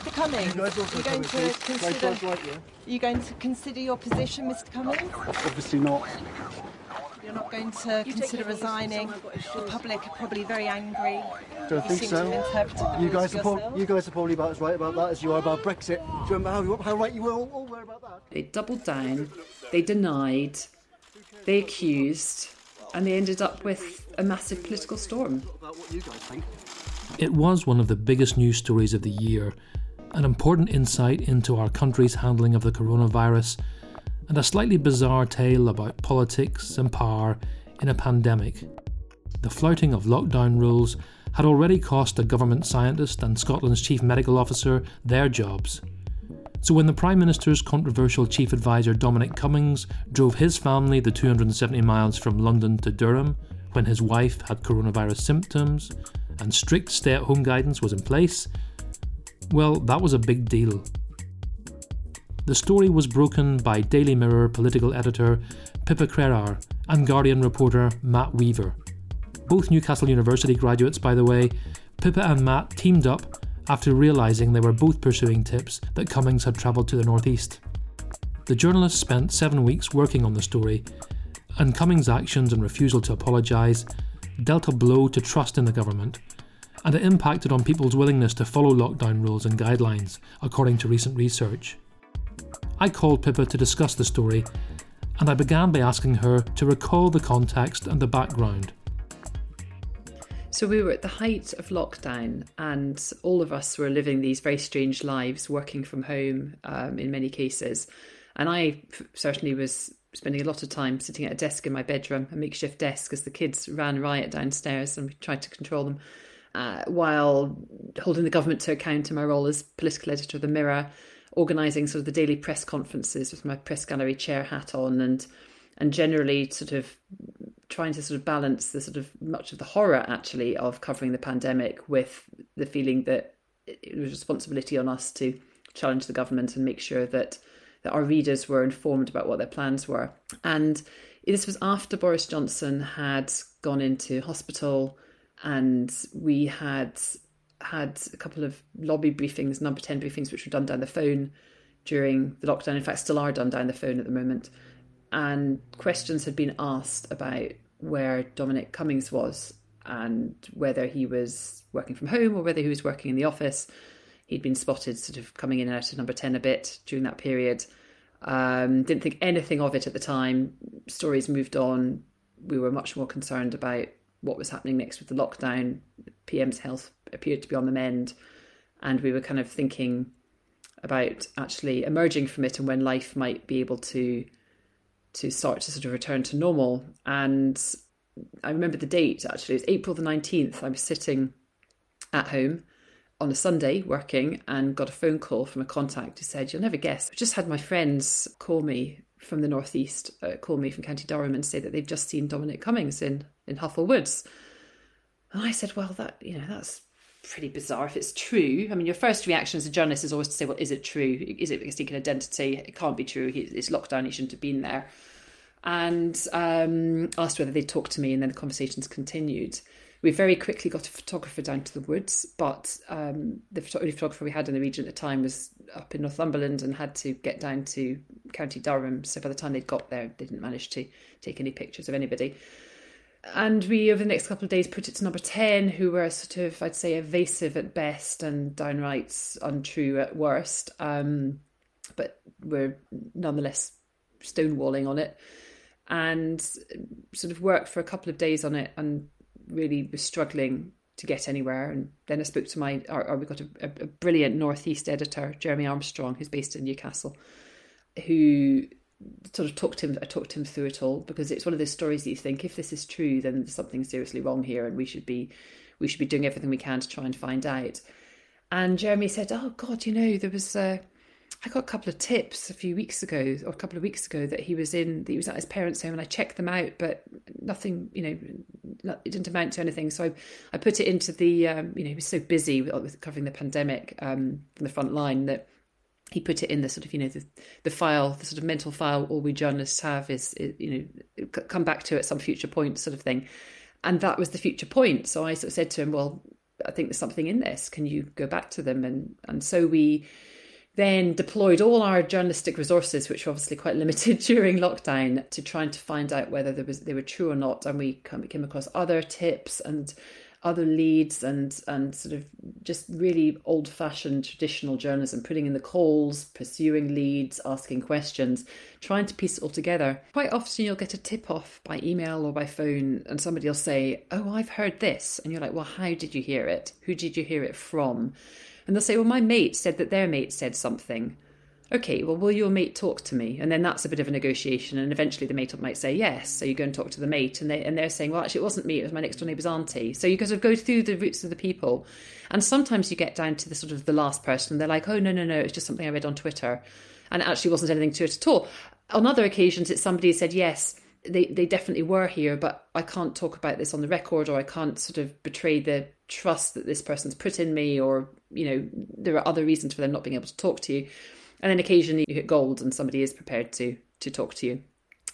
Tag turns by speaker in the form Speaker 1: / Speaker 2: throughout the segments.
Speaker 1: Mr. Cummings,
Speaker 2: You
Speaker 1: are you going
Speaker 2: coming,
Speaker 1: to
Speaker 2: please?
Speaker 1: Consider?
Speaker 2: right, right, yeah.
Speaker 1: Are you going to consider your position, Mr. Cummings?
Speaker 2: Obviously not.
Speaker 1: You're not going to consider resigning. The public are probably very angry.
Speaker 2: Don't
Speaker 1: you
Speaker 2: think
Speaker 1: seem
Speaker 2: so.
Speaker 1: to the
Speaker 2: You guys, are
Speaker 1: yourself.
Speaker 2: you guys are probably about as right about that as you are about Brexit. Do you remember how, how right you were all, all were about that?
Speaker 3: They doubled down, they denied, they accused, and they ended up with a massive political storm.
Speaker 2: About what you guys think.
Speaker 4: It was one of the biggest news stories of the year, an important insight into our country's handling of the coronavirus, and a slightly bizarre tale about politics and power in a pandemic. The flouting of lockdown rules had already cost a government scientist and Scotland's chief medical officer their jobs. So when the Prime Minister's controversial chief advisor Dominic Cummings drove his family the 270 miles from London to Durham when his wife had coronavirus symptoms and strict stay at home guidance was in place, well, that was a big deal. The story was broken by Daily Mirror political editor Pippa Crerar and Guardian reporter Matt Weaver. Both Newcastle University graduates, by the way, Pippa and Matt teamed up after realising they were both pursuing tips that Cummings had travelled to the northeast. The journalists spent seven weeks working on the story, and Cummings' actions and refusal to apologise dealt a blow to trust in the government, and it impacted on people's willingness to follow lockdown rules and guidelines, according to recent research. I called Pippa to discuss the story, and I began by asking her to recall the context and the background.
Speaker 3: So we were at the height of lockdown, and all of us were living these very strange lives, working from home um, in many cases. And I certainly was spending a lot of time sitting at a desk in my bedroom, a makeshift desk, as the kids ran riot downstairs, and we tried to control them, uh, while holding the government to account in my role as political editor of the Mirror, organising sort of the daily press conferences with my press gallery chair hat on, and and generally sort of trying to sort of balance the sort of much of the horror actually of covering the pandemic with the feeling that it was responsibility on us to challenge the government and make sure that that our readers were informed about what their plans were. And this was after Boris Johnson had gone into hospital and we had had a couple of lobby briefings, number 10 briefings, which were done down the phone during the lockdown. In fact, still are done down the phone at the moment and questions had been asked about where Dominic Cummings was and whether he was working from home or whether he was working in the office. He'd been spotted sort of coming in and out of number 10 a bit during that period. Um, didn't think anything of it at the time. Stories moved on. We were much more concerned about what was happening next with the lockdown. PM's health appeared to be on the mend. And we were kind of thinking about actually emerging from it and when life might be able to to start to sort of return to normal. And I remember the date actually, it was April the 19th. I was sitting at home on a Sunday working and got a phone call from a contact who said, You'll never guess. I just had my friends call me from the Northeast, uh, call me from County Durham and say that they've just seen Dominic Cummings in, in Houghall Woods. And I said, Well, that, you know, that's pretty bizarre if it's true. I mean, your first reaction as a journalist is always to say, well, is it true? Is it mistaken identity? It can't be true. It's lockdown. He shouldn't have been there. And um, asked whether they'd talk to me, and then the conversations continued. We very quickly got a photographer down to the woods, but um, the only photographer we had in the region at the time was up in Northumberland and had to get down to County Durham. So by the time they'd got there, they didn't manage to take any pictures of anybody and we over the next couple of days put it to number 10 who were sort of i'd say evasive at best and downright untrue at worst. Um, but we're nonetheless stonewalling on it. And sort of worked for a couple of days on it and really was struggling to get anywhere. And then i spoke to my or, or we got a, a, a brilliant northeast editor jeremy armstrong who's based in newcastle who sort of talked him I talked him through it all because it's one of those stories that you think if this is true then there's something seriously wrong here and we should be we should be doing everything we can to try and find out. And Jeremy said, "Oh God, you know there was uh, I got a couple of tips a few weeks ago or a couple of weeks ago that he was in that he was at his parents' home and I checked them out but nothing you know it didn't amount to anything so I, I put it into the um, you know he was so busy with, with covering the pandemic um, from the front line that he put it in the sort of you know the, the file the sort of mental file all we journalists have is, is you know come back to at some future point sort of thing and that was the future point so i sort of said to him well I think there's something in this. Can you go back to them? And and so we then deployed all our journalistic resources, which were obviously quite limited during lockdown, to trying to find out whether there was they were true or not. And we came across other tips and other leads and and sort of just really old fashioned traditional journalism, putting in the calls, pursuing leads, asking questions, trying to piece it all together. Quite often you'll get a tip off by email or by phone, and somebody will say, "Oh, I've heard this," and you're like, "Well, how did you hear it? Who did you hear it from?" And they'll say, "Well, my mate said that their mate said something." Okay, well, will your mate talk to me? And then that's a bit of a negotiation. And eventually the mate might say yes. So you go and talk to the mate, and, they, and they're saying, well, actually, it wasn't me, it was my next door neighbour's auntie. So you kind of go through the roots of the people. And sometimes you get down to the sort of the last person, and they're like, oh, no, no, no, it's just something I read on Twitter. And it actually wasn't anything to it at all. On other occasions, it's somebody said, yes, they, they definitely were here, but I can't talk about this on the record, or I can't sort of betray the trust that this person's put in me, or, you know, there are other reasons for them not being able to talk to you. And then occasionally you hit gold and somebody is prepared to to talk to you.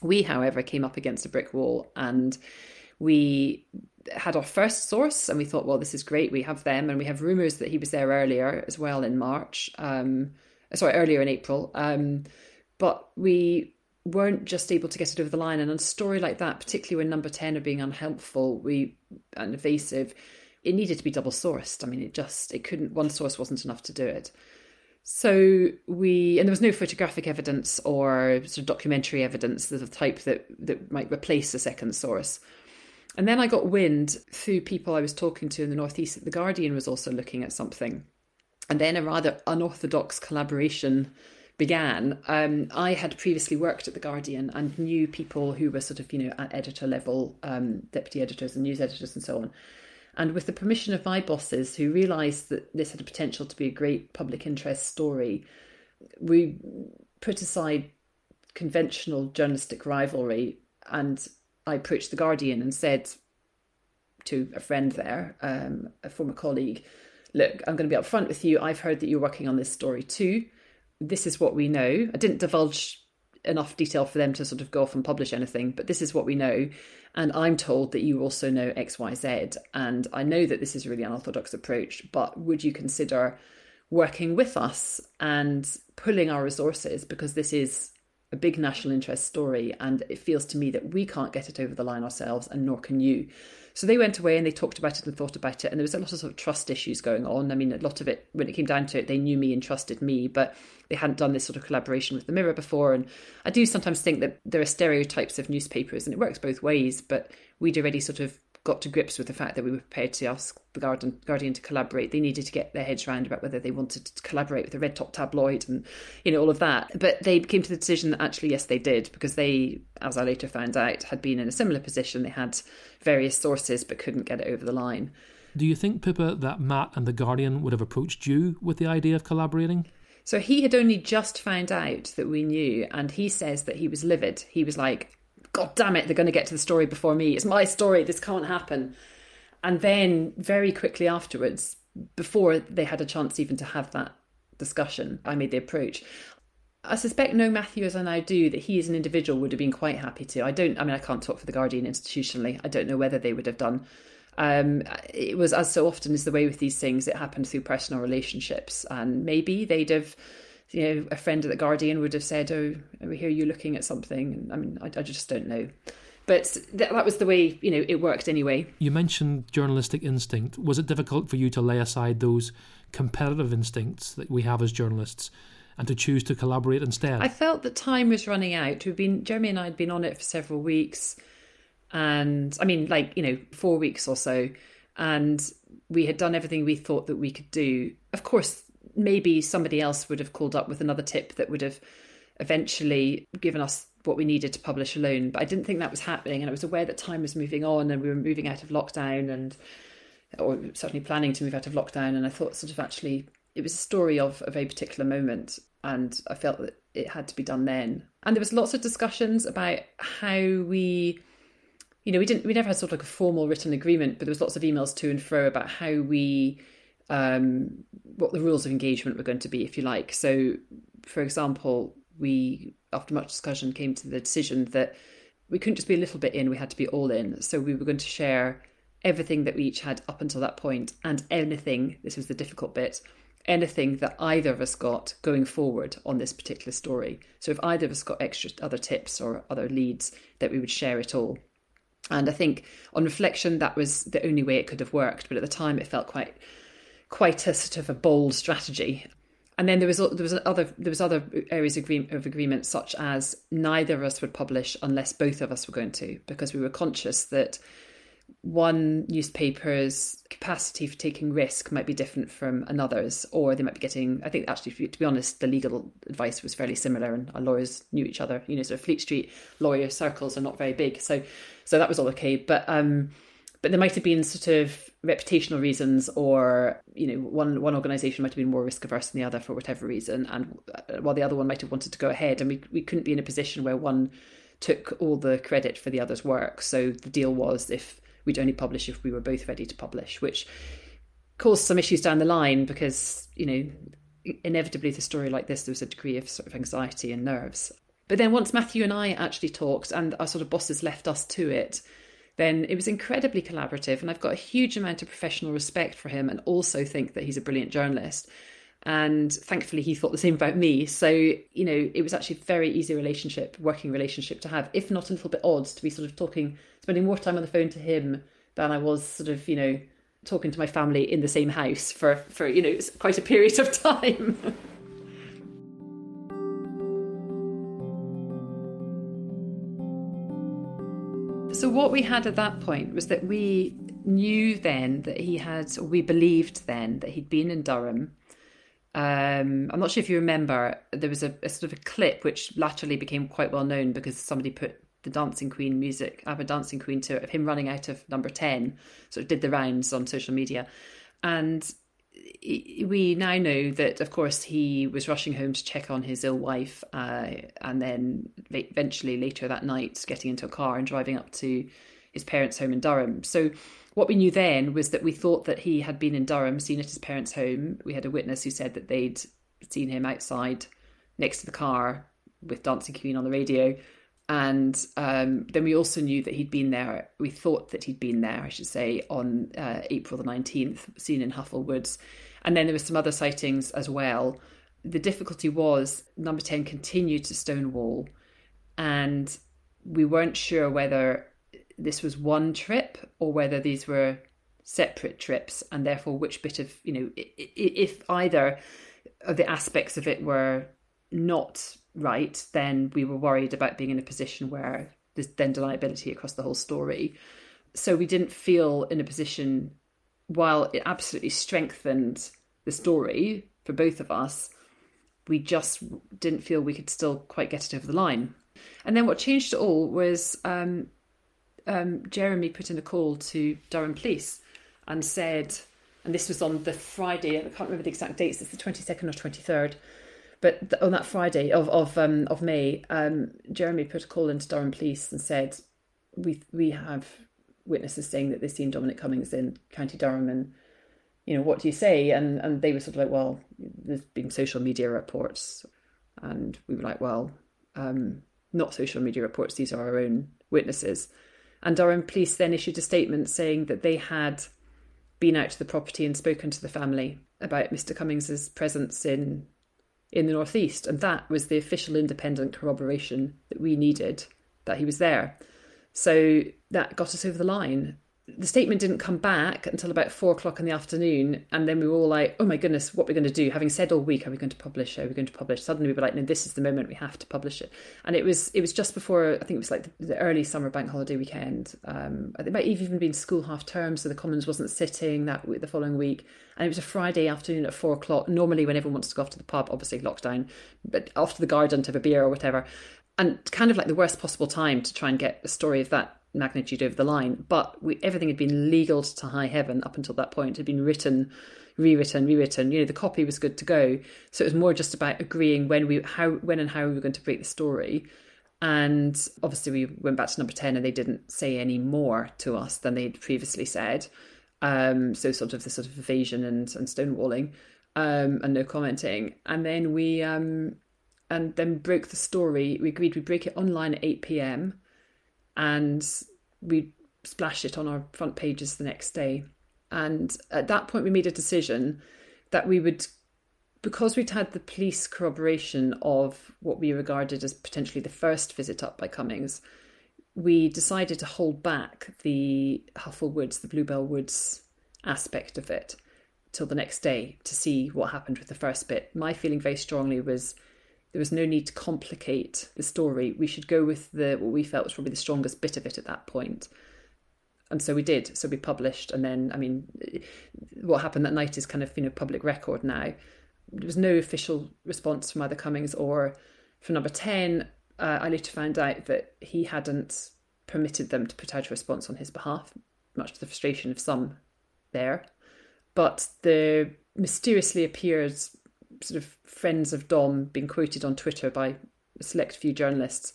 Speaker 3: We, however, came up against a brick wall and we had our first source and we thought, well, this is great. We have them and we have rumours that he was there earlier as well in March. Um, sorry, earlier in April. Um, but we weren't just able to get it over the line. And on a story like that, particularly when number 10 are being unhelpful we and evasive, it needed to be double sourced. I mean, it just, it couldn't, one source wasn't enough to do it. So we, and there was no photographic evidence or sort of documentary evidence of the type that, that might replace a second source. And then I got wind through people I was talking to in the Northeast that The Guardian was also looking at something. And then a rather unorthodox collaboration began. Um, I had previously worked at The Guardian and knew people who were sort of, you know, at editor level, um, deputy editors and news editors and so on. And with the permission of my bosses, who realised that this had a potential to be a great public interest story, we put aside conventional journalistic rivalry and I approached The Guardian and said to a friend there, um, a former colleague, look, I'm going to be upfront with you. I've heard that you're working on this story too. This is what we know. I didn't divulge enough detail for them to sort of go off and publish anything, but this is what we know. And I'm told that you also know XYZ. And I know that this is a really unorthodox approach, but would you consider working with us and pulling our resources because this is a big national interest story and it feels to me that we can't get it over the line ourselves and nor can you. So they went away and they talked about it and thought about it and there was a lot of sort of trust issues going on. I mean a lot of it when it came down to it they knew me and trusted me but they hadn't done this sort of collaboration with the Mirror before and I do sometimes think that there are stereotypes of newspapers and it works both ways but we'd already sort of got to grips with the fact that we were prepared to ask the Guardian, Guardian to collaborate. They needed to get their heads around about whether they wanted to collaborate with the red top tabloid and you know all of that. But they came to the decision that actually yes they did because they, as I later found out, had been in a similar position. They had various sources but couldn't get it over the line.
Speaker 4: Do you think Pippa that Matt and the Guardian would have approached you with the idea of collaborating?
Speaker 3: So he had only just found out that we knew, and he says that he was livid. He was like, God damn it, they're going to get to the story before me. It's my story. This can't happen. And then, very quickly afterwards, before they had a chance even to have that discussion, I made the approach. I suspect, knowing Matthew as I now do, that he as an individual would have been quite happy to. I don't, I mean, I can't talk for the Guardian institutionally. I don't know whether they would have done. Um, it was, as so often is the way with these things, it happened through personal relationships. And maybe they'd have you know, a friend at the Guardian would have said, "Oh, we hear you looking at something." I mean, I, I just don't know. But th- that was the way you know it worked anyway.
Speaker 4: You mentioned journalistic instinct. Was it difficult for you to lay aside those competitive instincts that we have as journalists? and to choose to collaborate instead?
Speaker 3: I felt that time was running out. We've been Jeremy and I had been on it for several weeks, and I mean, like you know, four weeks or so, and we had done everything we thought that we could do. Of course, maybe somebody else would have called up with another tip that would have eventually given us what we needed to publish alone. But I didn't think that was happening, and I was aware that time was moving on, and we were moving out of lockdown, and or certainly planning to move out of lockdown. And I thought, sort of, actually, it was a story of a very particular moment, and I felt that it had to be done then. And there was lots of discussions about how we. You know, we didn't. We never had sort of like a formal written agreement, but there was lots of emails to and fro about how we um, what the rules of engagement were going to be, if you like. So, for example, we, after much discussion, came to the decision that we couldn't just be a little bit in, we had to be all in. So, we were going to share everything that we each had up until that point and anything, this was the difficult bit, anything that either of us got going forward on this particular story. So if either of us got extra other tips or other leads, that we would share it all. And I think on reflection, that was the only way it could have worked. But at the time, it felt quite, quite a sort of a bold strategy. And then there was there was other there was other areas of, agree, of agreement, such as neither of us would publish unless both of us were going to, because we were conscious that one newspaper's capacity for taking risk might be different from another's, or they might be getting. I think actually, to be honest, the legal advice was fairly similar, and our lawyers knew each other. You know, sort of Fleet Street lawyer circles are not very big, so so that was all okay. But um, but there might have been sort of reputational reasons, or you know, one one organisation might have been more risk averse than the other for whatever reason, and uh, while the other one might have wanted to go ahead, and we we couldn't be in a position where one took all the credit for the other's work. So the deal was if we'd only publish if we were both ready to publish, which caused some issues down the line because, you know, inevitably the story like this, there was a degree of sort of anxiety and nerves. But then once Matthew and I actually talked and our sort of bosses left us to it, then it was incredibly collaborative. And I've got a huge amount of professional respect for him and also think that he's a brilliant journalist. And thankfully, he thought the same about me. So, you know, it was actually a very easy relationship, working relationship to have, if not a little bit odd to be sort of talking, spending more time on the phone to him than I was sort of, you know, talking to my family in the same house for, for you know, quite a period of time. What we had at that point was that we knew then that he had, we believed then that he'd been in Durham um, I'm not sure if you remember, there was a, a, sort of a clip which laterally became quite well known because somebody put the Dancing Queen music, ABBA Dancing Queen to it, of him running out of number 10, sort of did the rounds on social media. And we now know that, of course, he was rushing home to check on his ill wife, uh, and then eventually later that night getting into a car and driving up to his parents' home in Durham. So what we knew then was that we thought that he had been in Durham, seen at his parents' home. We had a witness who said that they'd seen him outside next to the car with Dancing Queen on the radio. And um, then we also knew that he'd been there. We thought that he'd been there, I should say, on uh, April the 19th, seen in Houghall Woods. And then there were some other sightings as well. The difficulty was number 10 continued to stonewall, and we weren't sure whether this was one trip or whether these were separate trips and therefore which bit of you know if either of the aspects of it were not right then we were worried about being in a position where there's then deniability across the whole story. So we didn't feel in a position while it absolutely strengthened the story for both of us we just didn't feel we could still quite get it over the line. And then what changed it all was um, um, Jeremy put in a call to Durham Police and said, and this was on the Friday, I can't remember the exact dates, it's the 22nd or 23rd, but on that Friday of of um, of May, um, Jeremy put a call into Durham Police and said, we we have witnesses saying that they've seen Dominic Cummings in County Durham and you know what do you say and and they were sort of like well there's been social media reports and we were like well um, not social media reports these are our own witnesses and Durham police then issued a statement saying that they had been out to the property and spoken to the family about Mr. Cummings's presence in in the northeast, and that was the official independent corroboration that we needed that he was there. So that got us over the line the statement didn't come back until about four o'clock in the afternoon, and then we were all like, "Oh my goodness, what are we going to do?" Having said all week, "Are we going to publish? Are we going to publish?" Suddenly, we were like, "No, this is the moment. We have to publish it." And it was it was just before I think it was like the, the early summer bank holiday weekend. Um, it might have even been school half term, so the Commons wasn't sitting that the following week, and it was a Friday afternoon at four o'clock. Normally, when everyone wants to go off to the pub, obviously lockdown, but off to the garden to have a beer or whatever, and kind of like the worst possible time to try and get a story of that magnitude over the line. But we, everything had been legal to high heaven up until that point. It had been written, rewritten, rewritten. You know, the copy was good to go. So it was more just about agreeing when we, how, when and how we were going to break the story. And obviously, we went back to number ten, and they didn't say any more to us than they'd previously said. Um, so sort of the sort of evasion and, and stonewalling, um, and no commenting. And then we um, and then broke the story. We agreed we'd break it online at eight pm and we splash it on our front pages the next day. And at that point, we made a decision that we would, because we'd had the police corroboration of what we regarded as potentially the first visit up by Cummings, we decided to hold back the Houghall Woods, the Bluebell Woods aspect of it till the next day to see what happened with the first bit. My feeling very strongly was there was no need to complicate the story. We should go with the what we felt was probably the strongest bit of it at that point. And so we did. So we published, and then I mean, what happened that night is kind of you know public record now. There was no official response from either Cummings or from Number Ten. Uh, I later found out that he hadn't permitted them to put out a response on his behalf, much to the frustration of some there. But the mysteriously appeared sort of friends of Dom being quoted on Twitter by a select few journalists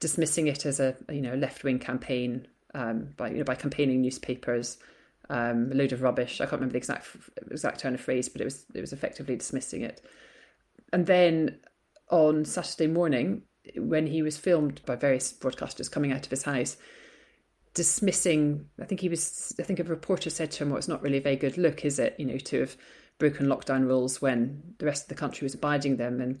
Speaker 3: dismissing it as a you know left wing campaign um, by you know by campaigning newspapers, um, a load of rubbish. I can't remember the exact exact turn of phrase, but it was it was effectively dismissing it. And then on Saturday morning, when he was filmed by various broadcasters coming out of his house, dismissing. I think he was. I think a reporter said to him, "Well, it's not really a very good look, is it? You know, to have broken lockdown rules when the rest of the country was abiding them." And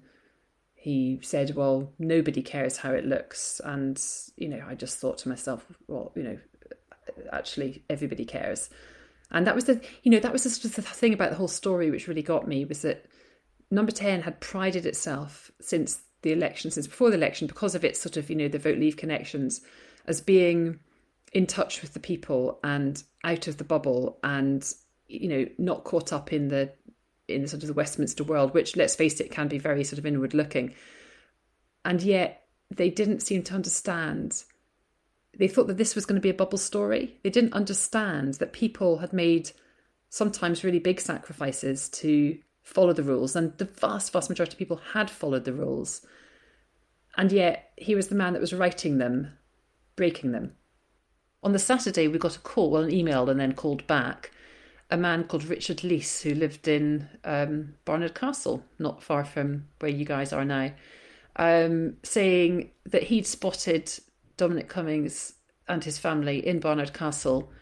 Speaker 3: he said, "Well, nobody cares how it looks." And you know, I just thought to myself, "Well, you know, actually, everybody cares." And that was the, you know, that was the, the thing about the whole story which really got me was that Number Ten had prided itself since the election, since before the election, because of its sort of, you know, the vote leave connections, as being in touch with the people and out of the bubble and you know not caught up in the in sort of the Westminster world, which let's face it can be very sort of inward looking. And yet they didn't seem to understand. They thought that this was going to be a bubble story. They didn't understand that people had made sometimes really big sacrifices to follow the rules, and the vast, vast majority of people had followed the rules. And yet he was the man that was writing them, breaking them. On the Saturday, we got a call, well, an email, and then called back a man called Richard Lees who lived in um, Barnard Castle, not far from where you guys are now, um, saying that he'd spotted Dominic Cummings and his family in Barnard Castle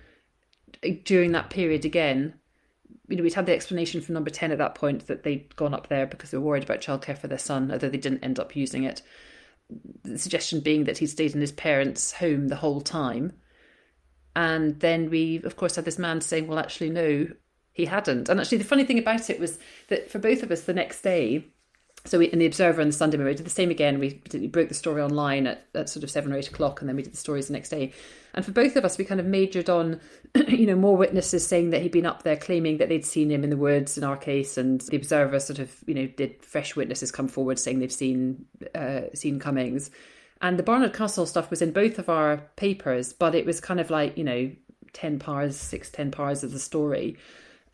Speaker 3: during that period again. You know, we'd had the explanation from number 10 at that point that they'd gone up there because they were worried about childcare for their son, although they didn't end up using it. The suggestion being that he'd stayed in his parents' home the whole time and then we, of course, had this man saying, well, actually, no, he hadn't. And actually, the funny thing about it was that for both of us the next day, so we, in the Observer and the Sunday Mirror, did the same again. We, we broke the story online at, at sort of seven or eight o'clock, and then we did the stories the next day. And for both of us, we kind of majored on, you know, more witnesses saying that he'd been up there claiming that they'd seen him in the woods in our case, and the Observer sort of, you know, did fresh witnesses come forward saying they've seen uh, seen Cummings. And the Barnard Castle stuff was in both of our papers, but it was kind of like, you know, 10 pars, six, 10 pars of the story.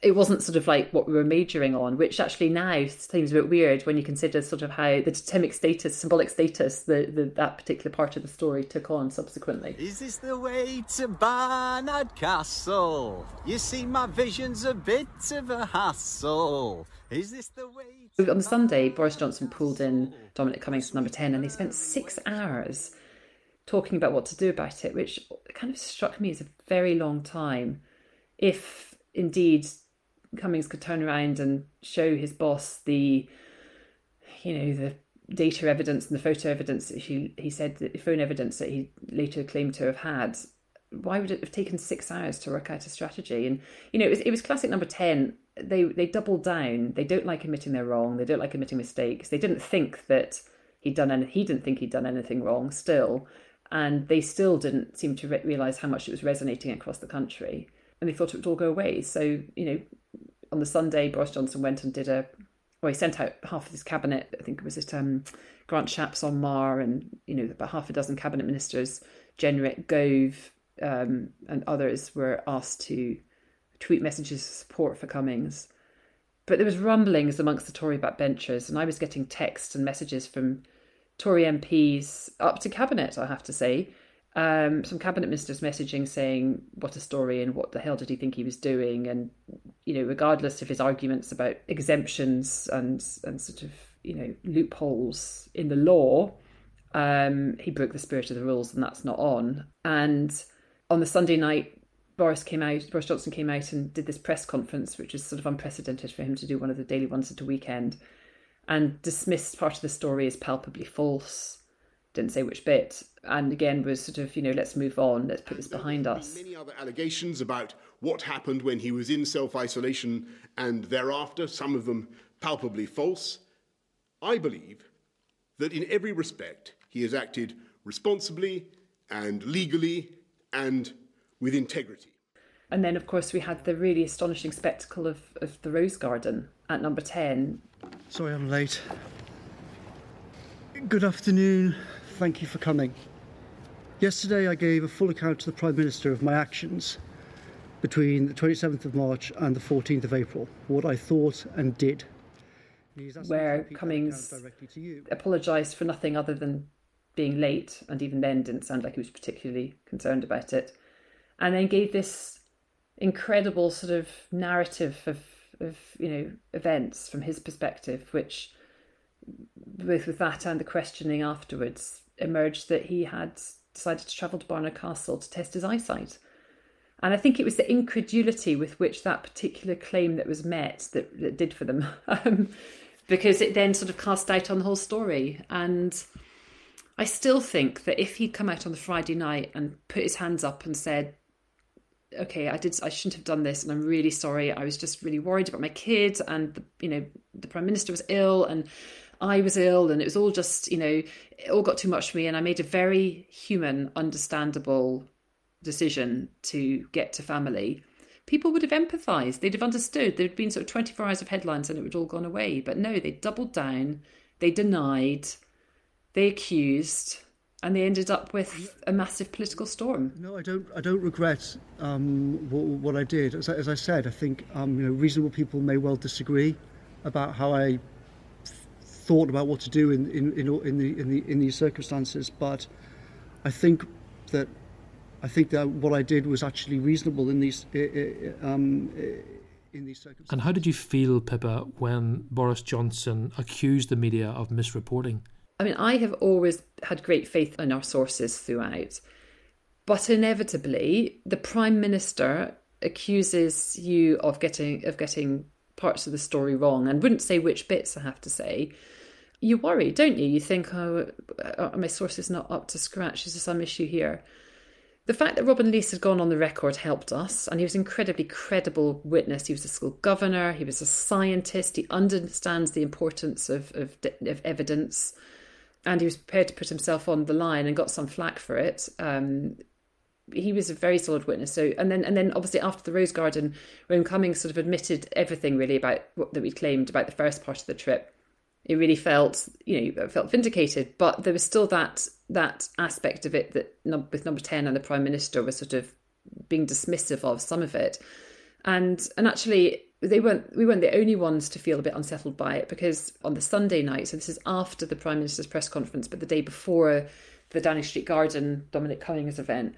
Speaker 3: It wasn't sort of like what we were majoring on, which actually now seems a bit weird when you consider sort of how the totemic status, symbolic status, the, the that particular part of the story took on subsequently.
Speaker 5: Is this the way to Barnard Castle? You see, my vision's a bit of a hassle. Is this the way?
Speaker 3: On the Sunday, Boris Johnson pulled in Dominic Cummings to number 10 and they spent six hours talking about what to do about it, which kind of struck me as a very long time. If indeed Cummings could turn around and show his boss the, you know, the data evidence and the photo evidence that he, he said, the phone evidence that he later claimed to have had, why would it have taken six hours to work out a strategy? And, you know, it was, it was classic number 10 they they double down. They don't like admitting they're wrong. They don't like admitting mistakes. They didn't think that he'd done any. He didn't think he'd done anything wrong. Still, and they still didn't seem to re- realize how much it was resonating across the country. And they thought it would all go away. So you know, on the Sunday, Boris Johnson went and did a. Well, he sent out half of his cabinet. I think it was it um, Grant Shapps on Marr, and you know about half a dozen cabinet ministers, Jenrick, Gove, um, and others were asked to tweet messages of support for Cummings. But there was rumblings amongst the Tory backbenchers, and I was getting texts and messages from Tory MPs up to cabinet, I have to say. Um, some cabinet ministers messaging saying what a story and what the hell did he think he was doing, and you know, regardless of his arguments about exemptions and and sort of you know loopholes in the law, um, he broke the spirit of the rules, and that's not on. And on the Sunday night, Boris came out, Boris Johnson came out and did this press conference, which is sort of unprecedented for him to do one of the daily ones at a weekend, and dismissed part of the story as palpably false. Didn't say which bit, and again was sort of, you know, let's move on, let's put this behind us.
Speaker 6: Many other allegations about what happened when he was in self isolation and thereafter, some of them palpably false. I believe that in every respect he has acted responsibly and legally and with integrity.
Speaker 3: And then, of course, we had the really astonishing spectacle of, of the Rose Garden at number 10.
Speaker 2: Sorry I'm late. Good afternoon. Thank you for coming. Yesterday, I gave a full account to the Prime Minister of my actions between the 27th of March and the 14th of April, what I thought and did.
Speaker 3: Where Cummings apologised for nothing other than being late, and even then didn't sound like he was particularly concerned about it, and then gave this incredible sort of narrative of, of you know events from his perspective, which both with that and the questioning afterwards emerged that he had decided to travel to Barnard Castle to test his eyesight. And I think it was the incredulity with which that particular claim that was met that, that did for them, um, because it then sort of cast doubt on the whole story. And I still think that if he'd come out on the Friday night and put his hands up and said, "Okay, I did, I shouldn't have done this, and I'm really sorry. I was just really worried about my kids, and the, you know, the prime minister was ill, and I was ill, and it was all just, you know, it all got too much for me, and I made a very human, understandable decision to get to family." People would have empathised. They'd have understood. There'd been sort of 24 hours of headlines, and it would all gone away. But no, they doubled down. They denied they accused, and they ended up with a massive political storm.
Speaker 2: No, I don't. I don't regret um, what, what, I did. As I, as I said, I think um, you know reasonable people may well disagree about how I thought about what to do in in, in, in the in the in these circumstances, but I think that I think that what I did was actually reasonable in these. Um, in these circumstances.
Speaker 4: And how did you feel, Pippa, when Boris Johnson accused the media of misreporting?
Speaker 3: I mean, I have always had great faith in our sources throughout, but inevitably, the prime minister accuses you of getting of getting parts of the story wrong, and wouldn't say which bits. I have to say, you worry, don't you? You think, oh, uh, are my sources not up to scratch? Is there some issue here? The fact that Robin Lees had gone on the record helped us, and he was an incredibly credible witness. He was a school governor, he was a scientist, he understands the importance of, of, of evidence and he was prepared to put himself on the line and got some flack for it. Um, he was a very solid witness. So, and then, and then, obviously, after the Rose Garden, when Cummings sort of admitted everything really about what that we claimed about the first part of the trip, it really felt, you know, felt vindicated. But there was still that that aspect of it that with Number Ten and the Prime Minister was sort of being dismissive of some of it, and and actually they weren't we weren't the only ones to feel a bit unsettled by it because on the Sunday night, so this is after the Prime Minister's press conference, but the day before the Downing Street Garden Dominic Cummings event,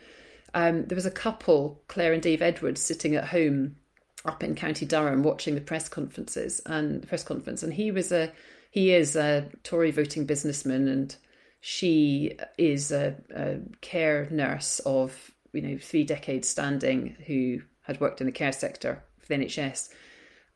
Speaker 3: um, there was a couple, Claire and Dave Edwards, sitting at home up in County Durham watching the press conferences and the press conference, and he was a he is a Tory voting businessman, and she is a, a care nurse of you know three decades standing who had worked in the care sector for the NHS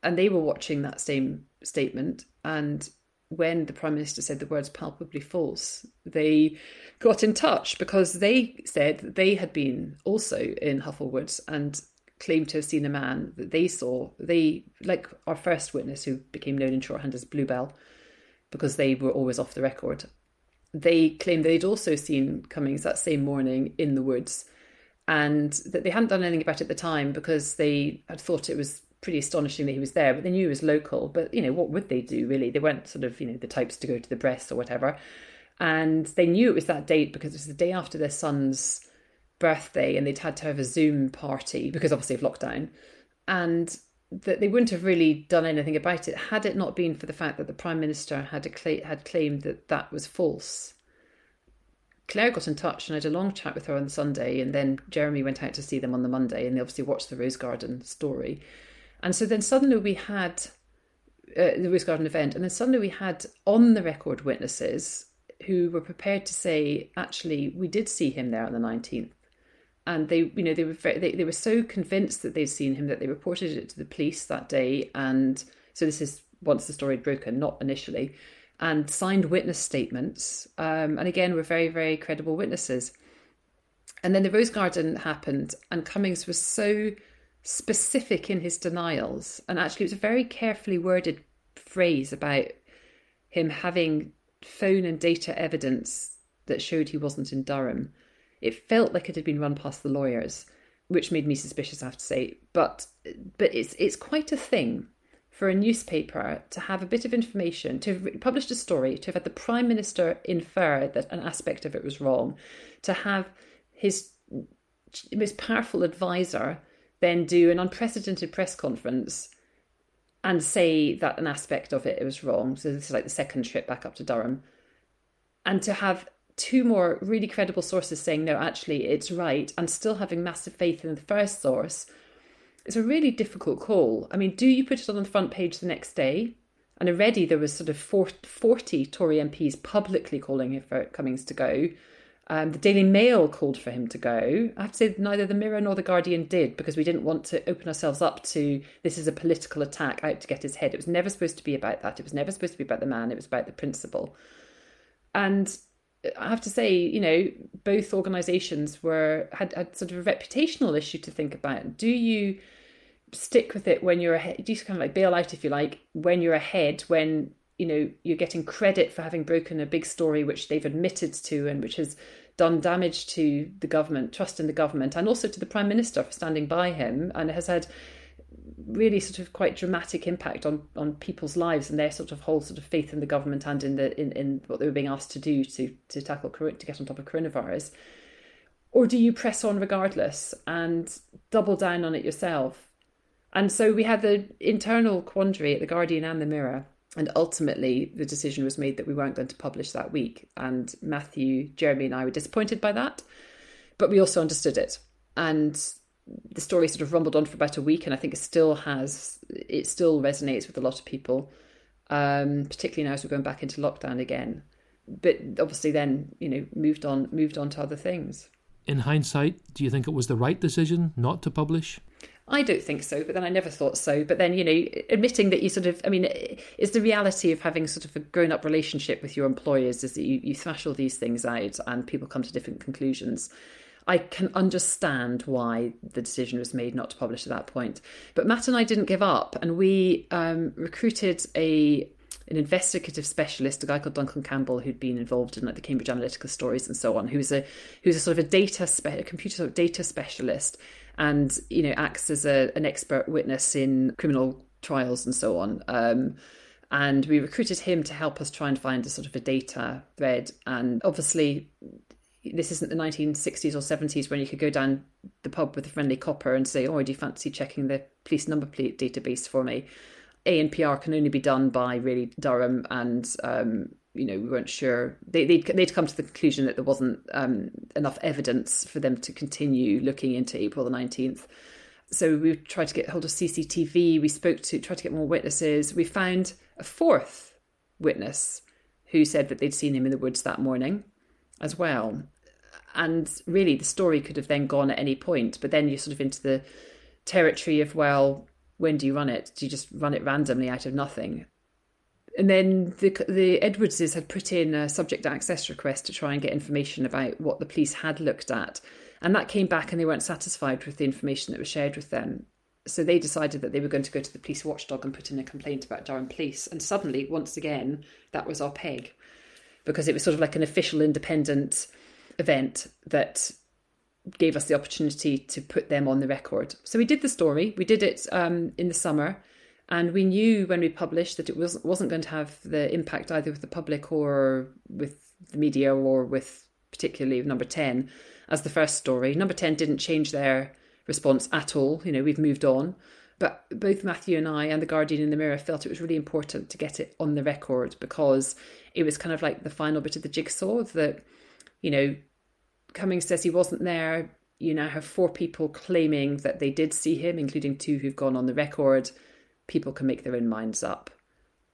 Speaker 3: and they were watching that same statement and when the prime minister said the words palpably false they got in touch because they said that they had been also in Houghall Woods and claimed to have seen a man that they saw they like our first witness who became known in shorthand as bluebell because they were always off the record. They claimed they'd also seen cummings that same morning in the woods and that they hadn't done anything about it at the time because they had thought it was pretty astonishing that he was there, but they knew he was local. But you know, what would they do really? They weren't sort of you know the types to go to the breast or whatever, and they knew it was that date because it was the day after their son's birthday, and they'd had to have a Zoom party because obviously of lockdown, and that they wouldn't have really done anything about it had it not been for the fact that the prime minister had had claimed that that was false. Claire got in touch and I had a long chat with her on Sunday, and then Jeremy went out to see them on the Monday, and they obviously watched the Rose Garden story. And so then suddenly we had uh, the Rose Garden event, and then suddenly we had on the record witnesses who were prepared to say, actually, we did see him there on the 19th. and they you know they were very, they, they were so convinced that they'd seen him that they reported it to the police that day and so this is once the story had broken not initially and signed witness statements um, and again were very very credible witnesses and then the rose garden happened and cummings was so specific in his denials and actually it was a very carefully worded phrase about him having phone and data evidence that showed he wasn't in durham it felt like it had been run past the lawyers, which made me suspicious, I have to say. But but it's it's quite a thing for a newspaper to have a bit of information, to have published a story, to have had the Prime Minister infer that an aspect of it was wrong, to have his most powerful advisor then do an unprecedented press conference and say that an aspect of it was wrong. So this is like the second trip back up to Durham. And to have two more really credible sources saying, no, actually, it's right, and still having massive faith in the first source, it's a really difficult call. I mean, do you put it on the front page the next day? And already there was sort of 40 Tory MPs publicly calling for Cummings to go. Um, the Daily Mail called for him to go. I have to say, neither the Mirror nor the Guardian did because we didn't want to open ourselves up to this is a political attack out to get his head. It was never supposed to be about that. It was never supposed to be about the man. It was about the principle. And I have to say, you know, both organisations were had, had sort of a reputational issue to think about. Do you stick with it when you're ahead? Do you kind of like bail out, if you like, when you're ahead, when you know you're getting credit for having broken a big story which they've admitted to and which has done damage to the government, trust in the government, and also to the prime minister for standing by him, and has had really sort of quite dramatic impact on on people's lives and their sort of whole sort of faith in the government and in the in, in what they were being asked to do to to tackle to get on top of coronavirus. Or do you press on regardless and double down on it yourself? And so we had the internal quandary at the guardian and the mirror and ultimately the decision was made that we weren't going to publish that week and matthew jeremy and i were disappointed by that but we also understood it and the story sort of rumbled on for about a week, and I think it still has, it still resonates with a lot of people, um, particularly now as we're going back into lockdown again. But obviously, then you know, moved on, moved on to other things.
Speaker 4: In hindsight, do you think it was the right decision not to publish?
Speaker 3: I don't think so, but then I never thought so. But then, you know, admitting that you sort of, I mean, it's the reality of having sort of a grown up relationship with your employers is that you, you thrash all these things out and people come to different conclusions. I can understand why the decision was made not to publish at that point. But Matt and I didn't give up, and we um, recruited a an investigative specialist, a guy called Duncan Campbell, who'd been involved in like the Cambridge Analytica stories and so on, who's a who's a sort of a data spe- a computer sort of data specialist, and you know acts as a, an expert witness in criminal trials and so on. Um, and we recruited him to help us try and find a sort of a data thread. And obviously, this isn't the 1960s or 70s when you could go down the pub with a friendly copper and say, "Oh, do you fancy checking the police number plate database for me?" ANPR can only be done by really Durham, and um, you know we weren't sure. They, they'd they'd come to the conclusion that there wasn't um, enough evidence for them to continue looking into April the 19th. So we tried to get hold of CCTV. We spoke to tried to get more witnesses. We found a fourth witness who said that they'd seen him in the woods that morning as well. And really, the story could have then gone at any point, but then you're sort of into the territory of, well, when do you run it? Do you just run it randomly out of nothing? And then the the Edwardses had put in a subject access request to try and get information about what the police had looked at, and that came back, and they weren't satisfied with the information that was shared with them. So they decided that they were going to go to the police watchdog and put in a complaint about Durham Police. And suddenly, once again, that was our peg because it was sort of like an official independent event that gave us the opportunity to put them on the record. So we did the story. We did it um, in the summer, and we knew when we published that it was wasn't going to have the impact either with the public or with the media or with particularly number ten as the first story. Number ten didn't change their response at all. You know, we've moved on. But both Matthew and I and the Guardian and the Mirror felt it was really important to get it on the record because it was kind of like the final bit of the jigsaw that, you know, Cummings says he wasn't there. You now have four people claiming that they did see him, including two who've gone on the record. People can make their own minds up.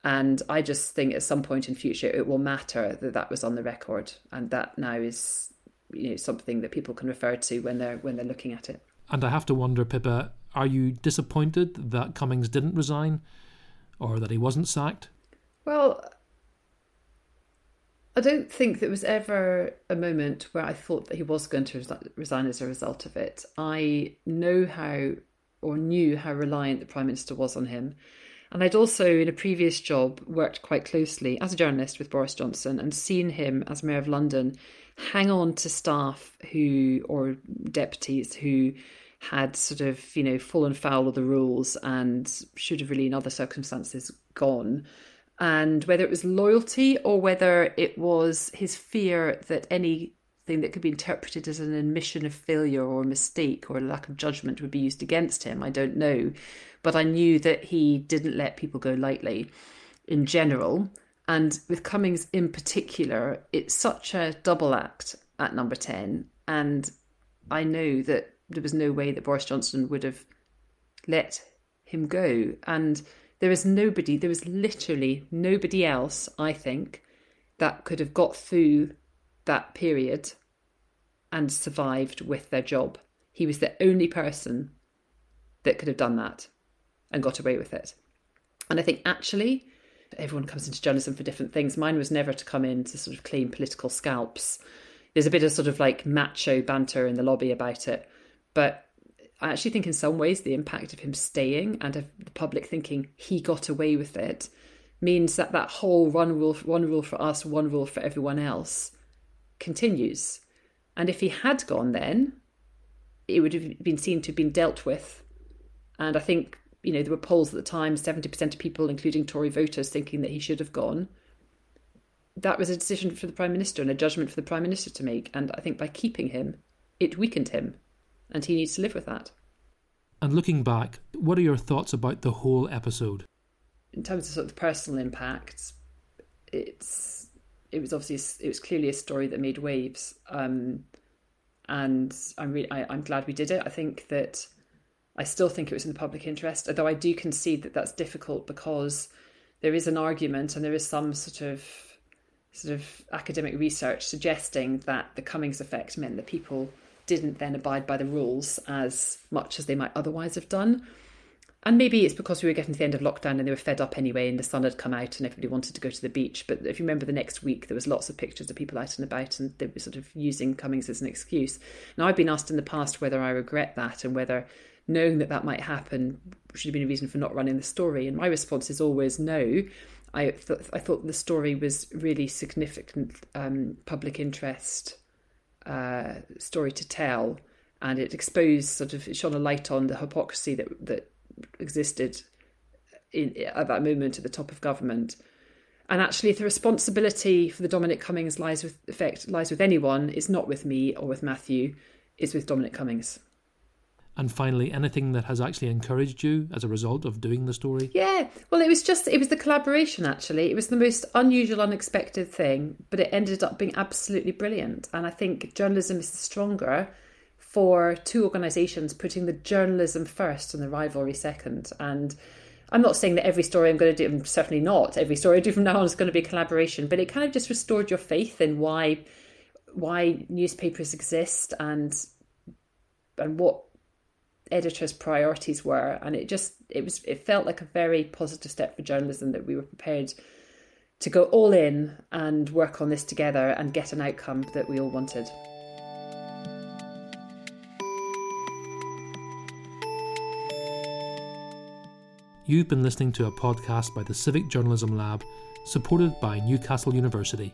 Speaker 3: And I just think at some point in future it will matter that that was on the record, and that now is you know something that people can refer to when they're when they're looking at it.
Speaker 4: And I have to wonder, Pippa, are you disappointed that Cummings didn't resign, or that he wasn't sacked?
Speaker 3: Well, I don't think there was ever a moment where I thought that he was going to resign as a result of it. I know how, or knew how reliant the Prime Minister was on him. And I'd also, in a previous job, worked quite closely as a journalist with Boris Johnson and seen him as Mayor of London hang on to staff who, or deputies who, had sort of, you know, fallen foul of the rules and should have really, in other circumstances, gone and whether it was loyalty or whether it was his fear that anything that could be interpreted as an admission of failure or a mistake or a lack of judgment would be used against him. I don't know. But I knew that he didn't let people go lightly in general. And with Cummings in particular, it's such a double act at number 10. And I know that there was no way that Boris Johnson would have let him go. And there is nobody, there was literally nobody else, I think, that could have got through that period and survived with their job. He was the only person that could have done that and got away with it. And I think actually, everyone comes into journalism for different things. Mine was never to come in to sort of claim political scalps. There's a bit of sort of like macho banter in the lobby about it. But I actually think in some ways the impact of him staying and of the public thinking he got away with it means that that whole one rule, one rule for us, one rule for everyone else continues. And if he had gone then, it would have been seen to have been dealt with. And I think, you know, there were polls at the time, 70% of people, including Tory voters, thinking that he should have gone. That was a decision for the Prime Minister and a judgment for the Prime Minister to make. And I think by keeping him, it weakened him and he needs to live with that.
Speaker 4: And looking back, what are your thoughts about the whole episode?
Speaker 3: In terms of sort of personal impact, it's it was obviously it was clearly a story that made waves, um, and I'm really I, I'm glad we did it. I think that I still think it was in the public interest, although I do concede that that's difficult because there is an argument and there is some sort of sort of academic research suggesting that the Cummings effect meant that people didn't then abide by the rules as much as they might otherwise have done. And maybe it's because we were getting to the end of lockdown and they were fed up anyway, and the sun had come out and everybody wanted to go to the beach. But if you remember the next week, there was lots of pictures of people out and about, and they were sort of using Cummings as an excuse. Now, I've been asked in the past whether I regret that and whether knowing that that might happen should have been a reason for not running the story. And my response is always no. I, th- I thought the story was really significant um, public interest uh, story to tell, and it exposed sort of it shone a light on the hypocrisy that that existed in, at that moment at the top of government. And actually, the responsibility for the Dominic Cummings lies with effect lies with anyone, it's not with me or with Matthew, it's with Dominic Cummings.
Speaker 4: And finally, anything that has actually encouraged you as a result of doing the story?
Speaker 3: Yeah, well, it was just, it was the collaboration actually. It was the most unusual, unexpected thing, but it ended up being absolutely brilliant. And I think journalism is stronger for two organisations putting the journalism first and the rivalry second. And I'm not saying that every story I'm going to do, certainly not every story I do from now on is going to be a collaboration, but it kind of just restored your faith in why why newspapers exist and and what editors' priorities were, and it just it was it felt like a very positive step for journalism that we were prepared to go all in and work on this together and get an outcome that we all wanted.
Speaker 4: You've been listening to a podcast by the Civic Journalism Lab, supported by Newcastle University.